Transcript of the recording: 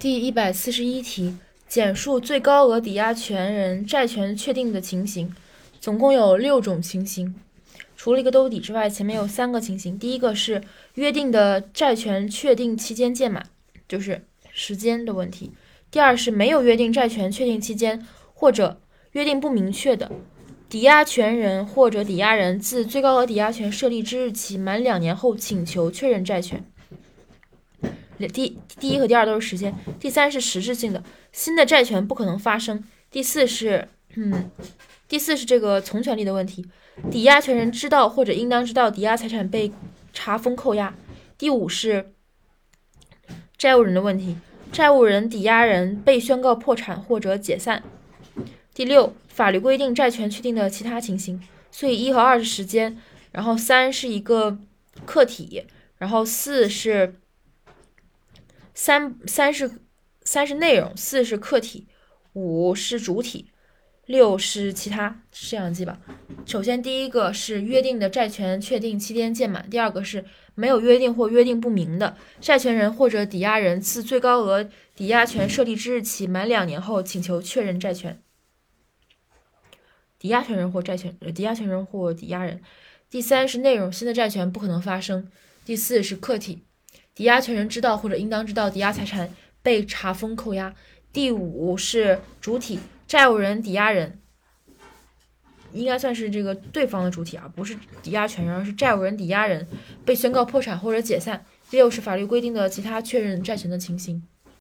第一百四十一题，简述最高额抵押权人债权确定的情形。总共有六种情形，除了一个兜底之外，前面有三个情形。第一个是约定的债权确定期间届满，就是时间的问题。第二是没有约定债权确定期间，或者约定不明确的。抵押权人或者抵押人自最高额抵押权设立之日起满两年后请求确认债权。第第一和第二都是时间。第三是实质性的，新的债权不可能发生。第四是，嗯，第四是这个从权利的问题，抵押权人知道或者应当知道抵押财产被查封扣押。第五是债务人的问题，债务人、抵押人被宣告破产或者解散。第六。法律规定债权确定的其他情形，所以一和二是时间，然后三是一个客体，然后四是三三是三是内容，四是客体，五是主体，六是其他，这样记吧。首先第一个是约定的债权确定期间届满，第二个是没有约定或约定不明的债权人或者抵押人自最高额抵押权设立之日起满两年后请求确认债权。抵押权人或债权，抵押权人或抵押人。第三是内容，新的债权不可能发生。第四是客体，抵押权人知道或者应当知道抵押财产被查封扣押。第五是主体，债务人、抵押人，应该算是这个对方的主体啊，不是抵押权人，而是债务人、抵押人被宣告破产或者解散。第六是法律规定的其他确认债权的情形。